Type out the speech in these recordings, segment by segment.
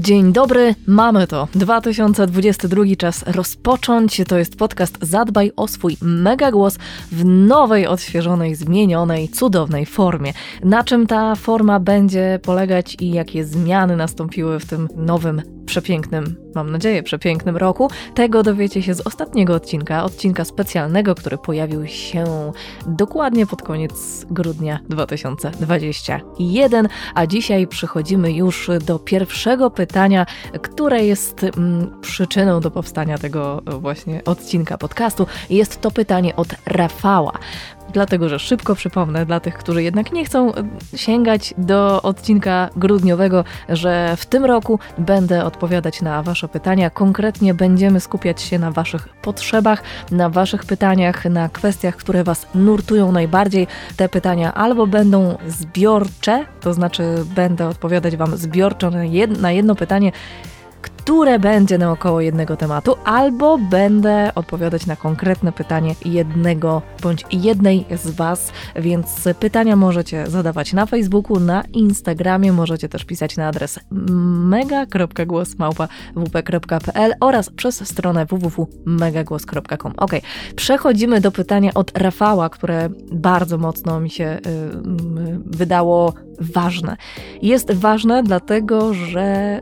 Dzień dobry, mamy to. 2022 czas rozpocząć. To jest podcast Zadbaj o swój mega głos w nowej, odświeżonej, zmienionej, cudownej formie. Na czym ta forma będzie polegać i jakie zmiany nastąpiły w tym nowym przepięknym, mam nadzieję, przepięknym roku. Tego dowiecie się z ostatniego odcinka, odcinka specjalnego, który pojawił się dokładnie pod koniec grudnia 2021. A dzisiaj przechodzimy już do pierwszego pytania, które jest mm, przyczyną do powstania tego właśnie odcinka podcastu. Jest to pytanie od Rafała dlatego że szybko przypomnę dla tych, którzy jednak nie chcą e, sięgać do odcinka grudniowego, że w tym roku będę odpowiadać na Wasze pytania. Konkretnie będziemy skupiać się na Waszych potrzebach, na Waszych pytaniach, na kwestiach, które Was nurtują najbardziej. Te pytania albo będą zbiorcze, to znaczy będę odpowiadać Wam zbiorczo na jedno pytanie które będzie naokoło jednego tematu, albo będę odpowiadać na konkretne pytanie jednego bądź jednej z Was, więc pytania możecie zadawać na Facebooku, na Instagramie, możecie też pisać na adres mega.głosmałpa.wp.pl oraz przez stronę www.megagłos.com. Ok, przechodzimy do pytania od Rafała, które bardzo mocno mi się y, wydało ważne. Jest ważne dlatego, że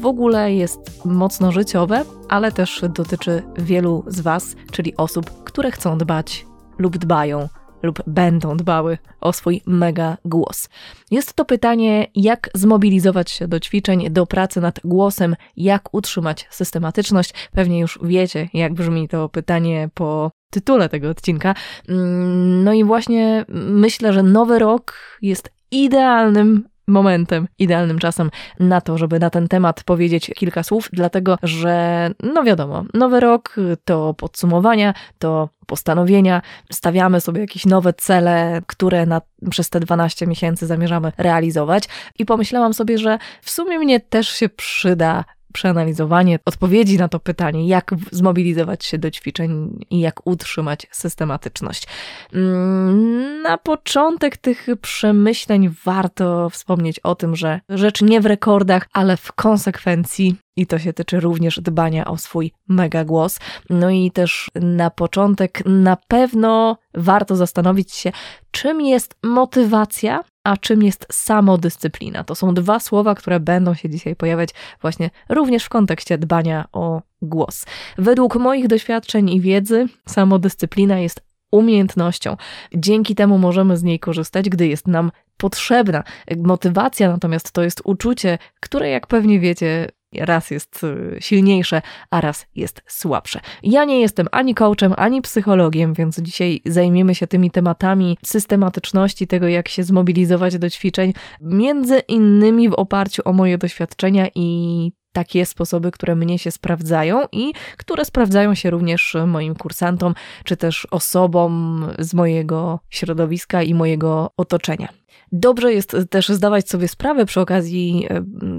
w ogóle jest mocno życiowe, ale też dotyczy wielu z Was, czyli osób, które chcą dbać lub dbają lub będą dbały o swój mega głos. Jest to pytanie, jak zmobilizować się do ćwiczeń, do pracy nad głosem, jak utrzymać systematyczność. Pewnie już wiecie, jak brzmi to pytanie po tytule tego odcinka. Mm, no i właśnie myślę, że nowy rok jest idealnym momentem, idealnym czasem na to, żeby na ten temat powiedzieć kilka słów, dlatego że, no wiadomo, nowy rok to podsumowania, to postanowienia, stawiamy sobie jakieś nowe cele, które na, przez te 12 miesięcy zamierzamy realizować. I pomyślałam sobie, że w sumie mnie też się przyda przeanalizowanie odpowiedzi na to pytanie, jak zmobilizować się do ćwiczeń i jak utrzymać systematyczność. Mm, na początek tych przemyśleń warto wspomnieć o tym, że rzecz nie w rekordach, ale w konsekwencji i to się tyczy również dbania o swój mega głos. No i też na początek na pewno warto zastanowić się, czym jest motywacja, a czym jest samodyscyplina. To są dwa słowa, które będą się dzisiaj pojawiać właśnie również w kontekście dbania o głos. Według moich doświadczeń i wiedzy, samodyscyplina jest umiejętnością. Dzięki temu możemy z niej korzystać, gdy jest nam potrzebna. Motywacja natomiast to jest uczucie, które, jak pewnie wiecie, raz jest y, silniejsze, a raz jest słabsze. Ja nie jestem ani coachem, ani psychologiem, więc dzisiaj zajmiemy się tymi tematami systematyczności, tego jak się zmobilizować do ćwiczeń, między innymi w oparciu o moje doświadczenia i takie sposoby, które mnie się sprawdzają i które sprawdzają się również moim kursantom, czy też osobom z mojego środowiska i mojego otoczenia. Dobrze jest też zdawać sobie sprawę przy okazji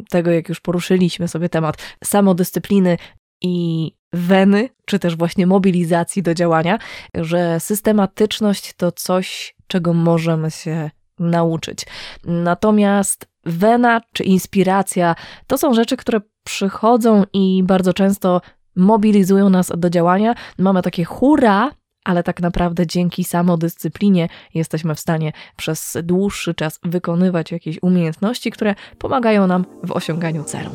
tego, jak już poruszyliśmy sobie temat samodyscypliny i weny, czy też właśnie mobilizacji do działania, że systematyczność to coś, czego możemy się nauczyć. Natomiast wena czy inspiracja to są rzeczy, które przychodzą i bardzo często mobilizują nas do działania. Mamy takie hura, ale tak naprawdę dzięki samodyscyplinie jesteśmy w stanie przez dłuższy czas wykonywać jakieś umiejętności, które pomagają nam w osiąganiu celu.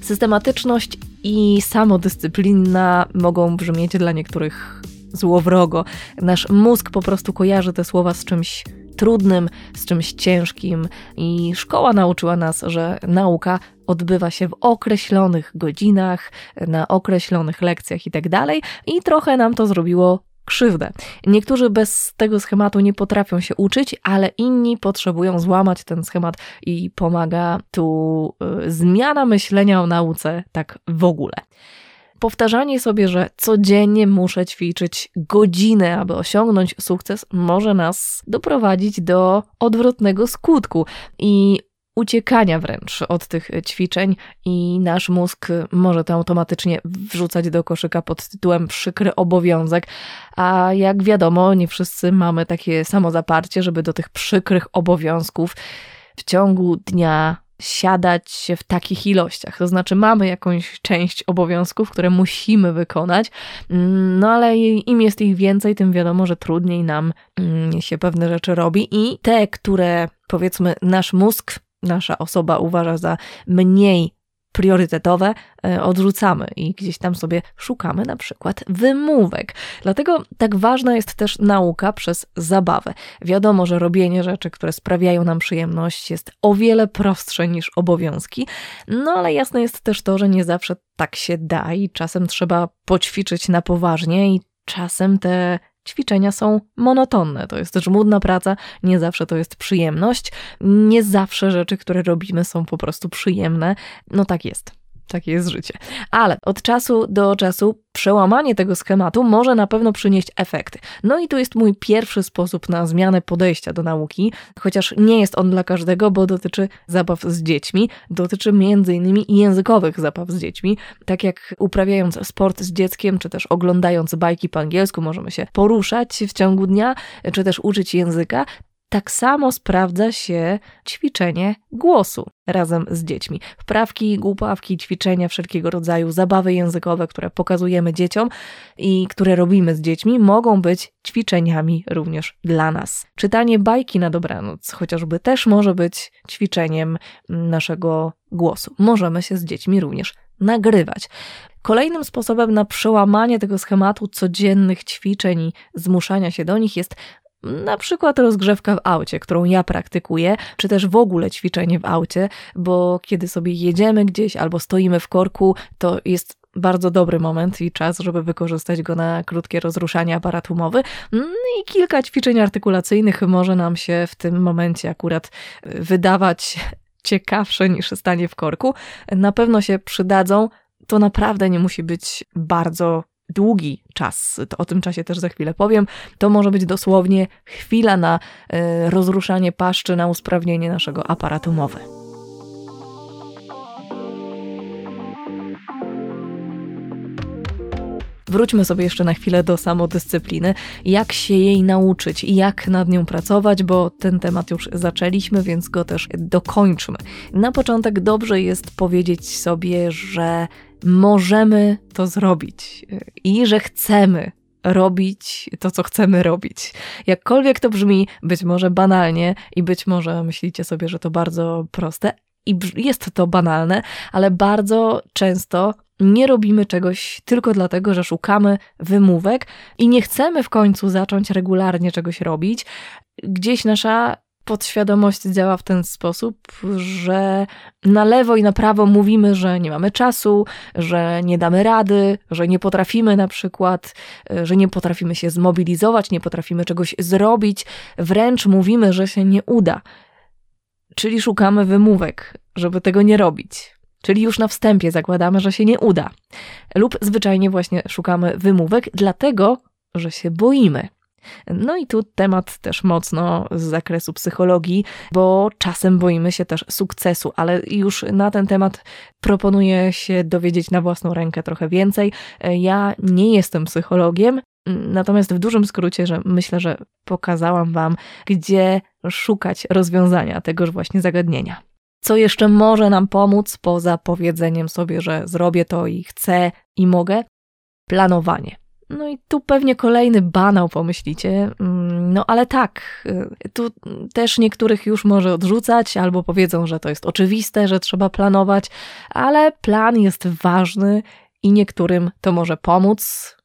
Systematyczność i samodyscyplina mogą brzmieć dla niektórych złowrogo. Nasz mózg po prostu kojarzy te słowa z czymś trudnym, z czymś ciężkim, i szkoła nauczyła nas, że nauka odbywa się w określonych godzinach, na określonych lekcjach itd. Tak I trochę nam to zrobiło krzywdę. Niektórzy bez tego schematu nie potrafią się uczyć, ale inni potrzebują złamać ten schemat i pomaga tu y, zmiana myślenia o nauce tak w ogóle. Powtarzanie sobie, że codziennie muszę ćwiczyć godzinę, aby osiągnąć sukces, może nas doprowadzić do odwrotnego skutku. I uciekania wręcz od tych ćwiczeń i nasz mózg może to automatycznie wrzucać do koszyka pod tytułem przykry obowiązek, a jak wiadomo, nie wszyscy mamy takie samo zaparcie, żeby do tych przykrych obowiązków w ciągu dnia siadać w takich ilościach. To znaczy, mamy jakąś część obowiązków, które musimy wykonać, no ale im jest ich więcej, tym wiadomo, że trudniej nam mm, się pewne rzeczy robi i te, które powiedzmy nasz mózg, nasza osoba uważa za mniej priorytetowe e, odrzucamy i gdzieś tam sobie szukamy na przykład wymówek. Dlatego tak ważna jest też nauka przez zabawę. Wiadomo, że robienie rzeczy, które sprawiają nam przyjemność, jest o wiele prostsze niż obowiązki, no ale jasne jest też to, że nie zawsze tak się da i czasem trzeba poćwiczyć na poważnie i czasem te ćwiczenia są monotonne. To jest żmudna praca, nie zawsze to jest przyjemność, nie zawsze rzeczy, które robimy są po prostu przyjemne. No tak jest. Takie jest życie. Ale od czasu do czasu przełamanie tego schematu może na pewno przynieść efekty. No i tu jest mój pierwszy sposób na zmianę podejścia do nauki, chociaż nie jest on dla każdego, bo dotyczy zabaw z dziećmi, dotyczy m.in. językowych zabaw z dziećmi. Tak jak uprawiając sport z dzieckiem, czy też oglądając bajki po angielsku, możemy się poruszać w ciągu dnia, czy też uczyć języka, tak samo sprawdza się ćwiczenie głosu razem z dziećmi. Wprawki, głupawki, ćwiczenia wszelkiego rodzaju, zabawy językowe, które pokazujemy dzieciom i które robimy z dziećmi, mogą być ćwiczeniami również dla nas. Czytanie bajki na dobranoc chociażby też może być ćwiczeniem naszego głosu. Możemy się z dziećmi również nagrywać. Kolejnym sposobem na przełamanie tego schematu codziennych ćwiczeń i zmuszania się do nich jest na przykład rozgrzewka w aucie, którą ja praktykuję, czy też w ogóle ćwiczenie w aucie, bo kiedy sobie jedziemy gdzieś albo stoimy w korku, to jest bardzo dobry moment i czas, żeby wykorzystać go na krótkie rozruszanie aparatu mowy. No I kilka ćwiczeń artykulacyjnych może nam się w tym momencie akurat wydawać ciekawsze niż stanie w korku. Na pewno się przydadzą. To naprawdę nie musi być bardzo długi czas, to o tym czasie też za chwilę powiem, to może być dosłownie chwila na y, rozruszanie paszczy, na usprawnienie naszego aparatu mowy. Wróćmy sobie jeszcze na chwilę do samodyscypliny. Jak się jej nauczyć i jak nad nią pracować, bo ten temat już zaczęliśmy, więc go też dokończmy. Na początek dobrze jest powiedzieć sobie, że możemy to zrobić i że chcemy robić to, co chcemy robić. Jakkolwiek to brzmi, być może banalnie i być może myślicie sobie, że to bardzo proste, i jest to banalne, ale bardzo często nie robimy czegoś tylko dlatego, że szukamy wymówek i nie chcemy w końcu zacząć regularnie czegoś robić. Gdzieś nasza podświadomość działa w ten sposób, że na lewo i na prawo mówimy, że nie mamy czasu, że nie damy rady, że nie potrafimy na przykład, że nie potrafimy się zmobilizować, nie potrafimy czegoś zrobić, wręcz mówimy, że się nie uda. Czyli szukamy wymówek, żeby tego nie robić. Czyli już na wstępie zakładamy, że się nie uda. Lub zwyczajnie właśnie szukamy wymówek, dlatego, że się boimy. No i tu temat też mocno z zakresu psychologii, bo czasem boimy się też sukcesu, ale już na ten temat proponuję się dowiedzieć na własną rękę trochę więcej. Ja nie jestem psychologiem, natomiast w dużym skrócie, że myślę, że pokazałam Wam, gdzie szukać rozwiązania tegoż właśnie zagadnienia. Co jeszcze może nam pomóc poza powiedzeniem sobie, że zrobię to i chcę i mogę? Planowanie. No i tu pewnie kolejny banał pomyślicie, mm, no ale tak, y, tu też niektórych już może odrzucać, albo powiedzą, że to jest oczywiste, że trzeba planować, ale plan jest ważny i niektórym to może pomóc,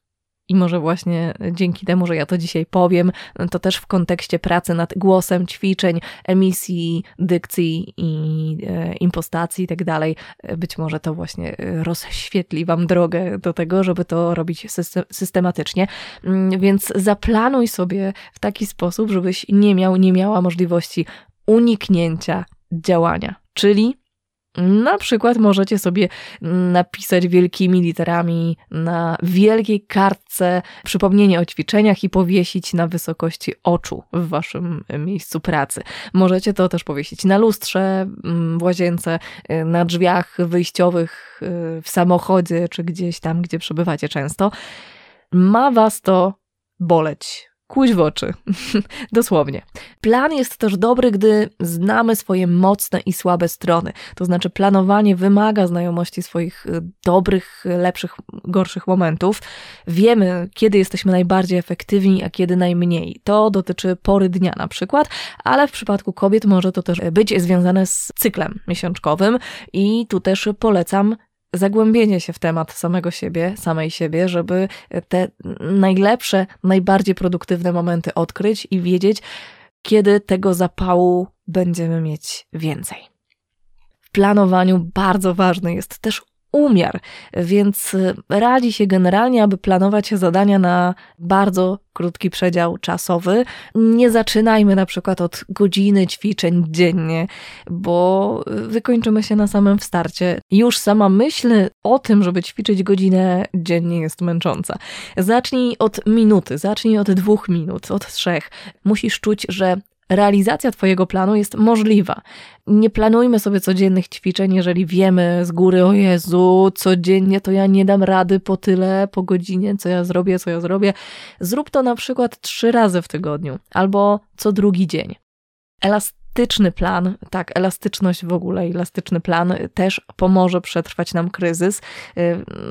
i może właśnie dzięki temu, że ja to dzisiaj powiem, to też w kontekście pracy nad głosem, ćwiczeń, emisji, dykcji i e, impostacji i tak dalej, być może to właśnie rozświetli Wam drogę do tego, żeby to robić systematycznie. Mm, więc zaplanuj sobie w taki sposób, żebyś nie miał, nie miała możliwości uniknięcia działania. Czyli Na przykład możecie sobie napisać wielkimi literami na wielkiej kartce przypomnienie o ćwiczeniach i powiesić na wysokości oczu w waszym miejscu pracy. Możecie to też powiesić na lustrze, mm, w łazience, y, na drzwiach wyjściowych, y, w samochodzie czy gdzieś tam, gdzie przebywacie często. Ma was to boleć kłuć w oczy. Dosłownie. Plan jest też dobry, gdy znamy swoje mocne i słabe strony. To znaczy, planowanie wymaga znajomości swoich y, dobrych, lepszych, gorszych momentów. Wiemy, kiedy jesteśmy najbardziej efektywni, a kiedy najmniej. To dotyczy pory dnia na przykład, ale w przypadku kobiet może to też być związane z cyklem miesiączkowym i tu też polecam zagłębienie się w temat samego siebie, samej siebie, żeby te najlepsze, najbardziej produktywne momenty odkryć i wiedzieć, kiedy tego zapału będziemy mieć więcej. W planowaniu bardzo ważny jest też umiar, więc y, radzi się generalnie, aby planować zadania na bardzo krótki przedział czasowy. Nie zaczynajmy na przykład od godziny ćwiczeń dziennie, bo wykończymy się na samym starcie. Już sama myśl o tym, żeby ćwiczyć godzinę dziennie jest męcząca. Zacznij od minuty, zacznij od dwóch minut, od trzech. Musisz czuć, że realizacja Twojego planu jest możliwa. Nie planujmy sobie codziennych ćwiczeń, jeżeli wiemy z góry, o Jezu, codziennie to ja nie dam rady po tyle, po godzinie, co ja zrobię, co ja zrobię. Zrób to na przykład trzy razy w tygodniu albo co drugi dzień. Elastyczny plan, tak, elastyczność w ogóle, elastyczny plan też pomoże przetrwać nam kryzys.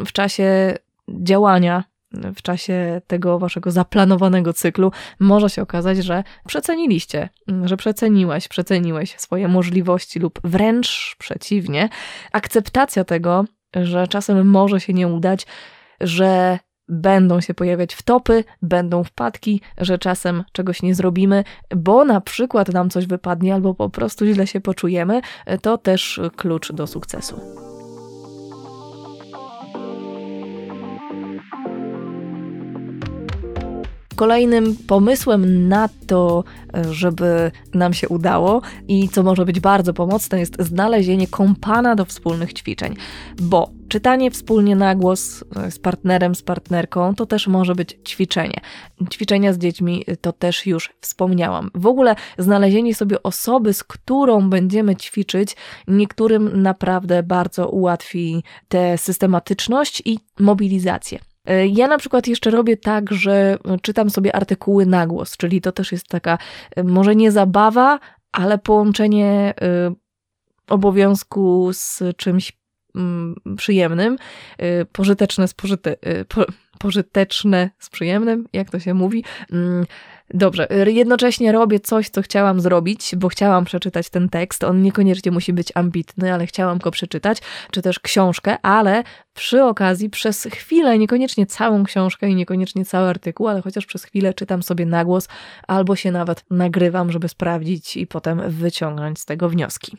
W czasie działania w czasie tego waszego zaplanowanego cyklu może się okazać, że przeceniliście, że przeceniłeś, przeceniłeś swoje możliwości lub wręcz przeciwnie. Akceptacja tego, że czasem może się nie udać, że będą się pojawiać wtopy, będą wpadki, że czasem czegoś nie zrobimy, bo na przykład nam coś wypadnie albo po prostu źle się poczujemy, to też klucz do sukcesu. Kolejnym pomysłem na to, żeby nam się udało i co może być bardzo pomocne, jest znalezienie kompana do wspólnych ćwiczeń, bo czytanie wspólnie na głos z partnerem, z partnerką to też może być ćwiczenie. Ćwiczenia z dziećmi to też już wspomniałam. W ogóle znalezienie sobie osoby, z którą będziemy ćwiczyć, niektórym naprawdę bardzo ułatwi tę systematyczność i mobilizację. E, ja na przykład jeszcze robię tak, że czytam sobie artykuły na głos, czyli to też jest taka e, może nie zabawa, ale połączenie e, obowiązku z czymś mm, przyjemnym, pożyteczne z, pożyte, po, pożyteczne z przyjemnym, jak to się mówi. Dobrze, jednocześnie robię coś, co chciałam zrobić, bo chciałam przeczytać ten tekst. On niekoniecznie musi być ambitny, ale chciałam go przeczytać, czy też książkę, ale przy okazji przez chwilę, niekoniecznie całą książkę i niekoniecznie cały artykuł, ale chociaż przez chwilę czytam sobie na głos albo się nawet nagrywam, żeby sprawdzić i potem wyciągnąć z tego wnioski.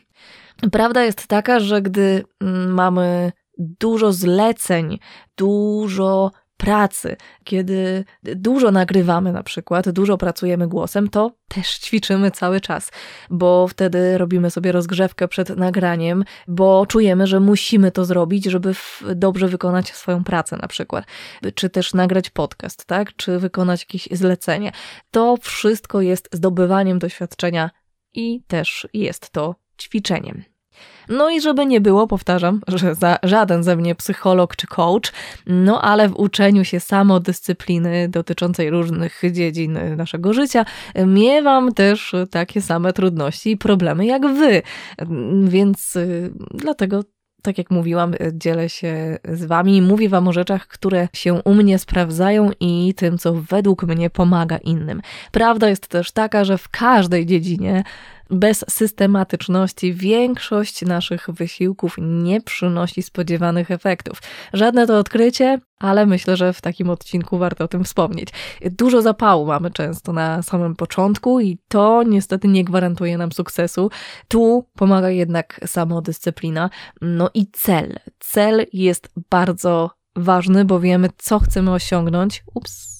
Prawda jest taka, że gdy mm, mamy dużo zleceń, dużo pracy, kiedy dużo nagrywamy na przykład, dużo pracujemy głosem, to też ćwiczymy cały czas, bo wtedy robimy sobie rozgrzewkę przed nagraniem, bo czujemy, że musimy to zrobić, żeby dobrze wykonać swoją pracę na przykład, czy też nagrać podcast, tak, czy wykonać jakieś zlecenie. To wszystko jest zdobywaniem doświadczenia i też jest to ćwiczeniem. No i żeby nie było, powtarzam, że za żaden ze mnie psycholog czy coach, no ale w uczeniu się samodyscypliny dotyczącej różnych dziedzin naszego życia miewam też takie same trudności i problemy jak wy. Więc y, dlatego tak jak mówiłam, dzielę się z Wami mówię Wam o rzeczach, które się u mnie sprawdzają i tym, co według mnie pomaga innym. Prawda jest też taka, że w każdej dziedzinie bez systematyczności większość naszych wysiłków nie przynosi spodziewanych efektów. Żadne to odkrycie, ale myślę, że w takim odcinku warto o tym wspomnieć. Dużo zapału mamy często na samym początku i to niestety nie gwarantuje nam sukcesu. Tu pomaga jednak samodyscyplina. No i cel. Cel jest bardzo ważny, bo wiemy, co chcemy osiągnąć. Ups.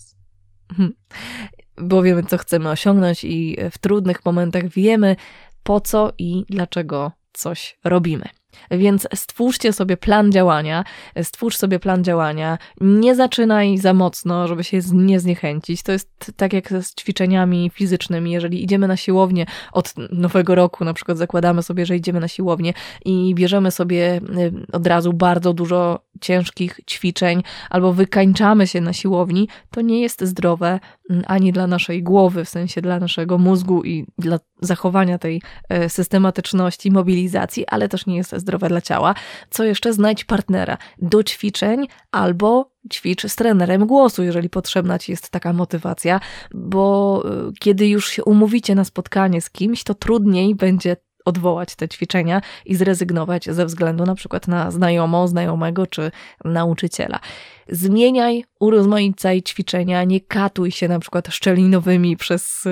Bo wiemy, co chcemy osiągnąć, i w trudnych momentach wiemy, po co i dlaczego coś robimy. Więc stwórzcie sobie plan działania, stwórz sobie plan działania, nie zaczynaj za mocno, żeby się nie zniechęcić. To jest tak jak z ćwiczeniami fizycznymi. Jeżeli idziemy na siłownię od nowego roku, na przykład zakładamy sobie, że idziemy na siłownię i bierzemy sobie y, od razu bardzo dużo ciężkich ćwiczeń albo wykańczamy się na siłowni, to nie jest zdrowe mm, ani dla naszej głowy, w sensie dla naszego mózgu i dla zachowania tej e, systematyczności, mobilizacji, ale też nie jest zdrowe dla ciała. Co jeszcze? Znajdź partnera do ćwiczeń albo ćwicz z trenerem głosu, jeżeli potrzebna ci jest taka motywacja, bo e, kiedy już się umówicie na spotkanie z kimś, to trudniej będzie odwołać te ćwiczenia i zrezygnować ze względu na przykład na znajomą, znajomego czy nauczyciela. Zmieniaj, urozmaicaj ćwiczenia, nie katuj się na przykład szczelinowymi przez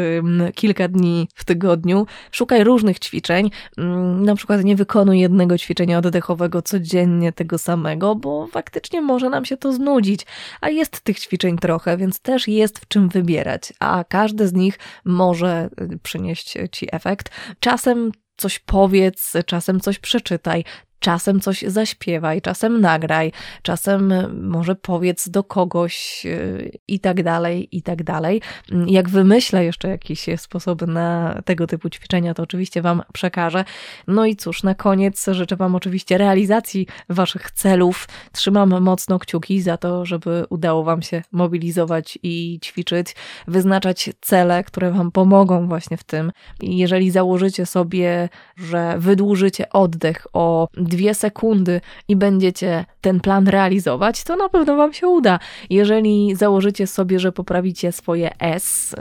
kilka dni w tygodniu. Szukaj różnych ćwiczeń, na przykład nie wykonuj jednego ćwiczenia oddechowego codziennie tego samego, bo faktycznie może nam się to znudzić, a jest tych ćwiczeń trochę, więc też jest w czym wybierać, a każde z nich może y, przynieść ci efekt. Czasem coś powiedz, czasem coś przeczytaj, Czasem coś zaśpiewaj, czasem nagraj, czasem e, może powiedz do kogoś e, i tak dalej, i tak dalej. Jak wymyślę jeszcze jakieś sposoby na tego typu ćwiczenia, to oczywiście Wam przekażę. No i cóż, na koniec życzę Wam oczywiście realizacji Waszych celów. Trzymam mocno kciuki za to, żeby udało Wam się mobilizować i ćwiczyć, wyznaczać cele, które Wam pomogą właśnie w tym. Jeżeli założycie sobie, że wydłużycie oddech o dwie sekundy i będziecie ten plan realizować, to na pewno Wam się uda. Jeżeli założycie sobie, że poprawicie swoje S,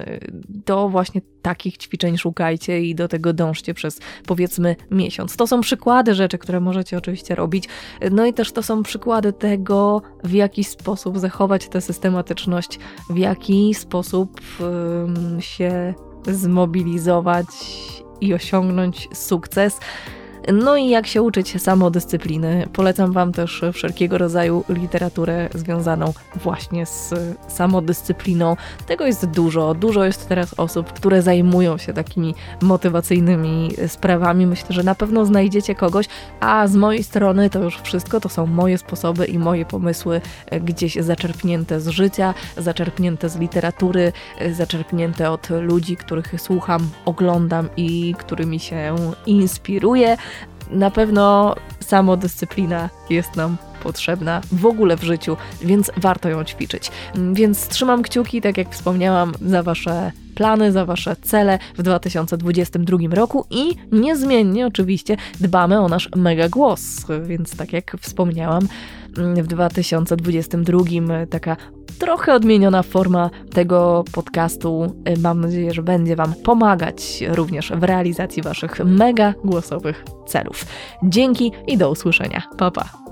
to właśnie takich ćwiczeń szukajcie i do tego dążcie przez powiedzmy miesiąc. To są przykłady rzeczy, które możecie oczywiście robić. No i też to są przykłady tego, w jaki sposób zachować tę systematyczność, w jaki sposób się zmobilizować i osiągnąć sukces. No i jak się uczyć samodyscypliny. Polecam Wam też wszelkiego rodzaju literaturę związaną właśnie z samodyscypliną. Tego jest dużo. Dużo jest teraz osób, które zajmują się takimi motywacyjnymi sprawami. Myślę, że na pewno znajdziecie kogoś, a z mojej strony to już wszystko. To są moje sposoby i moje pomysły gdzieś zaczerpnięte z życia, zaczerpnięte z literatury, zaczerpnięte od ludzi, których słucham, oglądam i którymi się inspiruję na pewno samodyscyplina jest nam potrzebna w ogóle w życiu, więc warto ją ćwiczyć. Więc trzymam kciuki, tak jak wspomniałam, za Wasze plany, za Wasze cele w 2022 roku i niezmiennie oczywiście dbamy o nasz mega głos, więc tak jak wspomniałam, w 2022 taka trochę odmieniona forma tego podcastu. Mam nadzieję, że będzie Wam pomagać również w realizacji Waszych mega głosowych celów. Dzięki i do usłyszenia. Pa, pa.